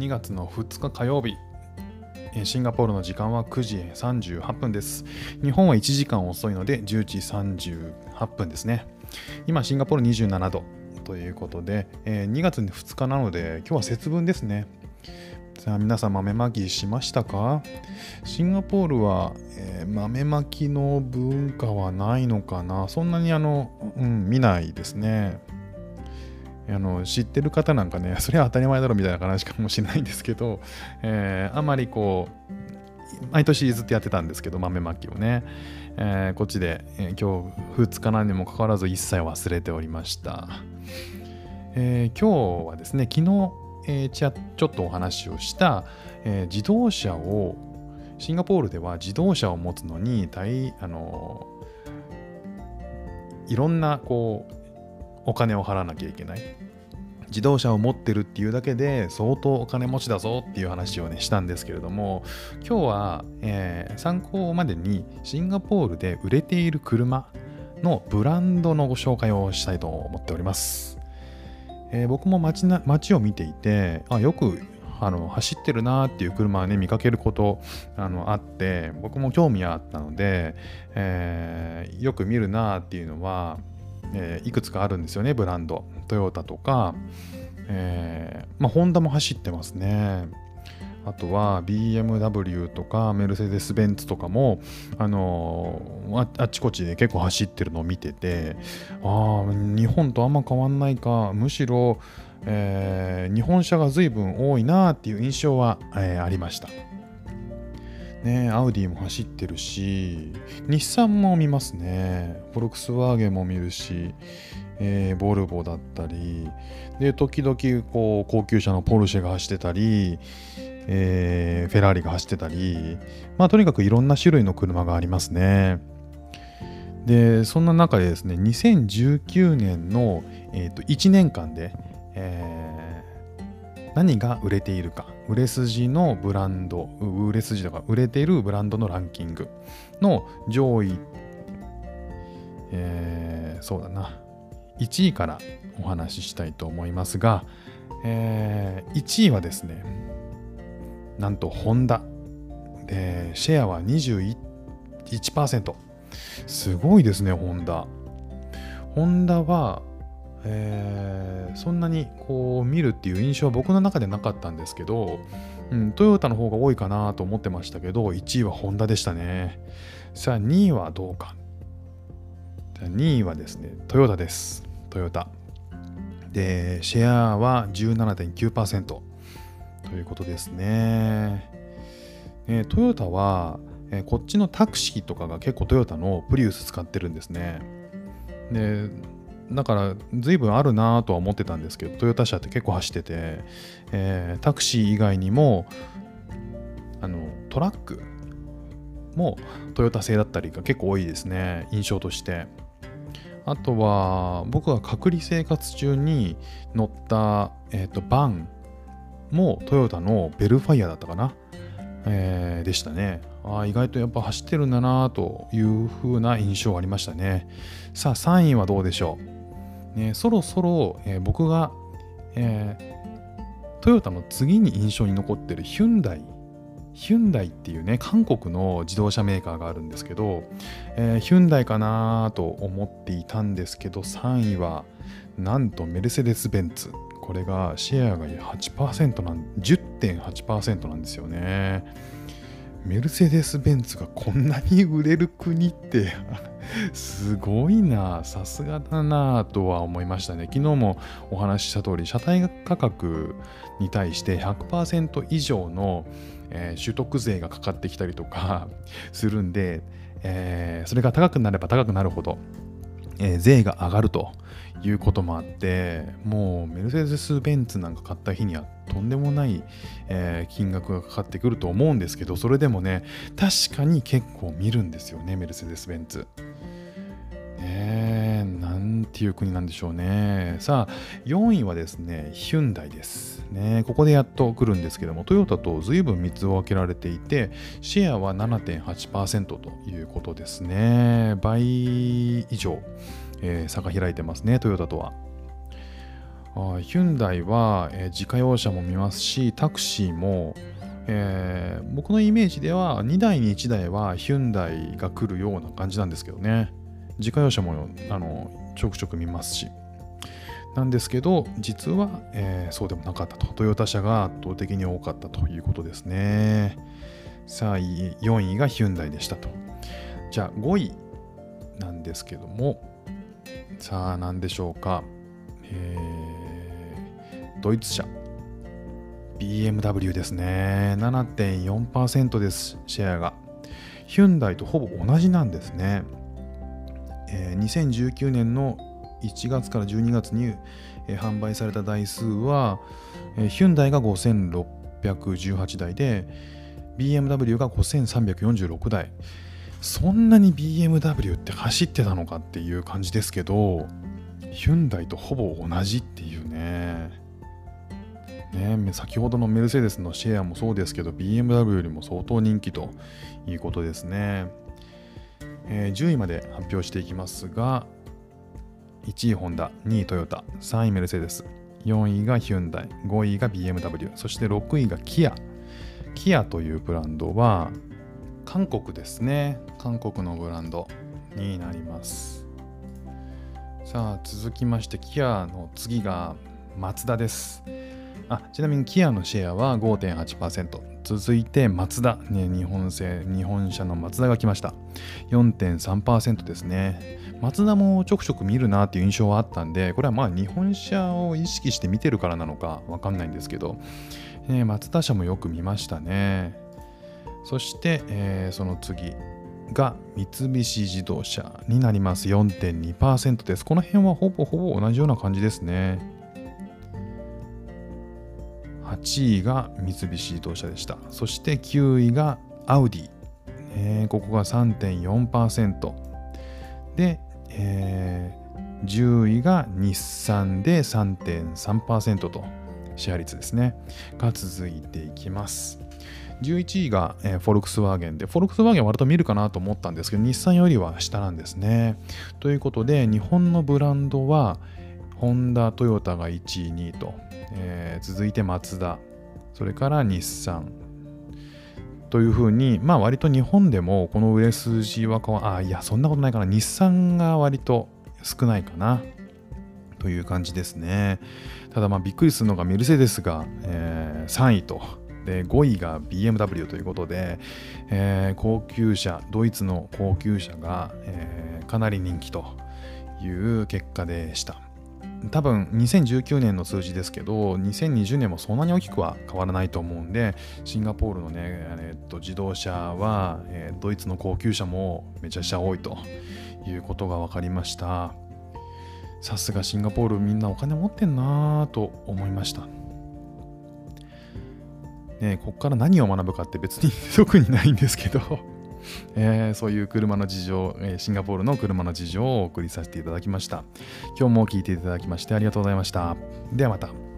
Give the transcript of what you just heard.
2月の2日火曜日。シンガポールの時間は9時38分です。日本は1時間遅いので10時38分ですね。今シンガポール27度ということで、え2月2日なので今日は節分ですね。さあ皆さん豆まきしましたか？シンガポールは、え、豆まきの文化はないのかな？そんなにあの、うん、見ないですね。あの知ってる方なんかね、それは当たり前だろみたいな話かもしれないんですけど、えー、あまりこう、毎年ずっとやってたんですけど、豆まきをね、えー、こっちで、えー、今日2日なんにもかかわらず一切忘れておりました。えー、今日はですね、昨日、えー、ちょっとお話をした、えー、自動車を、シンガポールでは自動車を持つのに大、あのいろんなこうお金を払わなきゃいけない。自動車を持ってるっていうだけで相当お金持ちだぞっていう話をねしたんですけれども今日は、えー、参考までにシンガポールで売れている車のブランドのご紹介をしたいと思っております、えー、僕も街な街を見ていてあよくあの走ってるなっていう車はね見かけることあのあって僕も興味あったので、えー、よく見るなっていうのはえー、いくつかあるんですよねブランド。トヨタとか、えー、まあ、ホンダも走ってますね。あとは BMW とかメルセデス・ベンツとかも、あのー、あっちこっちで結構走ってるのを見てて。ああ日本とあんま変わんないか。むしろ、えー、日本車が随分多いなっていう印象は、えー、ありました。ね、アウディも走ってるし、日産も見ますね。フォルクスワーゲンも見るし、えー、ボルボだったり、で、時々こう高級車のポルシェが走ってたり、えー、フェラーリが走ってたり、まあとにかくいろんな種類の車がありますね。で、そんな中でですね、2019年の、えー、と1年間で、えー、何が売れているか売れ筋のブランド、売れ筋とか売れているブランドのランキングの上位、えー、そうだな、1位からお話ししたいと思いますが、えー、1位はですね、なんとホンダ。で、シェアは21%。すごいですね、ホンダ。ホンダは、えー、そんなにこう見るっていう印象は僕の中でなかったんですけど、うん、トヨタの方が多いかなと思ってましたけど、1位はホンダでしたね。さあ、2位はどうか。2位はですね、トヨタです。トヨタ。で、シェアは17.9%ということですね。えトヨタは、えこっちのタクシーとかが結構トヨタのプリウス使ってるんですね。で、だから随分あるなとは思ってたんですけどトヨタ車って結構走ってて、えー、タクシー以外にもあのトラックもトヨタ製だったりが結構多いですね印象として。あとは僕は隔離生活中に乗った、えーと、バンもトヨタのベルファイアだったかな、えー、でしたね。あ意外とやっぱ走ってるんだなという風な印象がありましたね。さあ3位はどうでしょう？ね、そろそろ、えー、僕が、えー、トヨタの次に印象に残ってるヒュンダイヒュンダイっていうね韓国の自動車メーカーがあるんですけど、えー、ヒュンダイかなと思っていたんですけど3位はなんとメルセデス・ベンツ。これがシェアが8%なん10.8%なんですよね。メルセデス・ベンツがこんなに売れる国って すごいな、さすがだなとは思いましたね。昨日もお話しした通り、車体価格に対して100%以上の、えー、取得税がかかってきたりとかするんで、えー、それが高くなれば高くなるほど、え、税が上がるということもあって、もうメルセデス・ベンツなんか買った日にはとんでもない、え、金額がかかってくると思うんですけど、それでもね、確かに結構見るんですよね、メルセデス・ベンツ。ねなんていう国なんでしょうね。さあ、4位はですね、ヒュンダイです。ね、ここでやっと来るんですけども、トヨタと随分3つ分けられていて、シェアは7.8%ということですね。倍以上、えー、差が開いてますね、トヨタとは。あヒュンダイは、えー、自家用車も見ますし、タクシーも、えー、僕のイメージでは2台に1台はヒュンダイが来るような感じなんですけどね。自家用車もあのちょくちょく見ますし。なんですけど、実は、えー、そうでもなかったと。トヨタ車が圧倒的に多かったということですね。さあ、4位がヒュンダイでしたと。じゃあ、5位なんですけども、さあ、何でしょうか。えー、ドイツ車。BMW ですね。7.4%です、シェアが。ヒュンダイとほぼ同じなんですね。え、2019年の1月から12月に、え、販売された台数は、え、ヒュンダイが5618台で BMW が5346台。そんなに BMW って走ってたのかっていう感じですけどヒュンダイとほぼ同じっていうね。ね先ほどのメルセデスのシェアもそうですけど BMW よりも相当人気ということですね、えー、10位まで発表していきますが1位ホンダ、2位トヨタ、3位メルセデス、4位がヒュンダイ、5位が BMW、そして6位がキア。キアというブランドは韓国ですね。韓国のブランドになります。さあ続きましてキアの次がマツダです。あちなみにキアのシェアは5.8%。続いてマツダ、ね、日本製、日本車のマツダが来ました。4.3%ですね。マツダもちょくちょく見るなっていう印象はあったんで、これはまあ日本車を意識して見てるからなのかわかんないんですけど、えー、マツダ車もよく見ましたね。そして、えー、その次が三菱自動車になります。4.2%です。この辺はほぼほぼ同じような感じですね。8位が三菱自動車でした。そして9位がアウディ。えー、ここが3.4%。で、えー、10位が日産で3.3%とシェア率ですね。が続いていきます。11位が、フォルクスワーゲンで、フォルクスワーゲンは割と見るかなと思ったんですけど、日産よりは下なんですね。ということで、日本のブランドは、ホンダ、トヨタが1位、2位と、えー、続いてマツダ、それから日産、というふうに、まあ割と日本でもこの売れ筋は変わ、あ、いや、そんなことないかな。日産が割と少ないかな。という感じですね。ただまあびっくりするのがメルセデスが、えー、3位と。で5位が BMW ということで、えー、高級車、ドイツの高級車が、えー、かなり人気という結果でした。多分2019年の数字ですけど2020年もそんなに大きくは変わらないと思うんでシンガポールのね、えっと、自動車は、えー、ドイツの高級車もめちゃくちゃ多いということが分かりました。さすがシンガポールみんなお金持ってんなと思いました。ねここから何を学ぶかって別に 特にないんですけど。えー、そういう車の事情、え、シンガポールの車の事情をお送りさせていただきました。今日も聴いていただきましてありがとうございました。ではまた。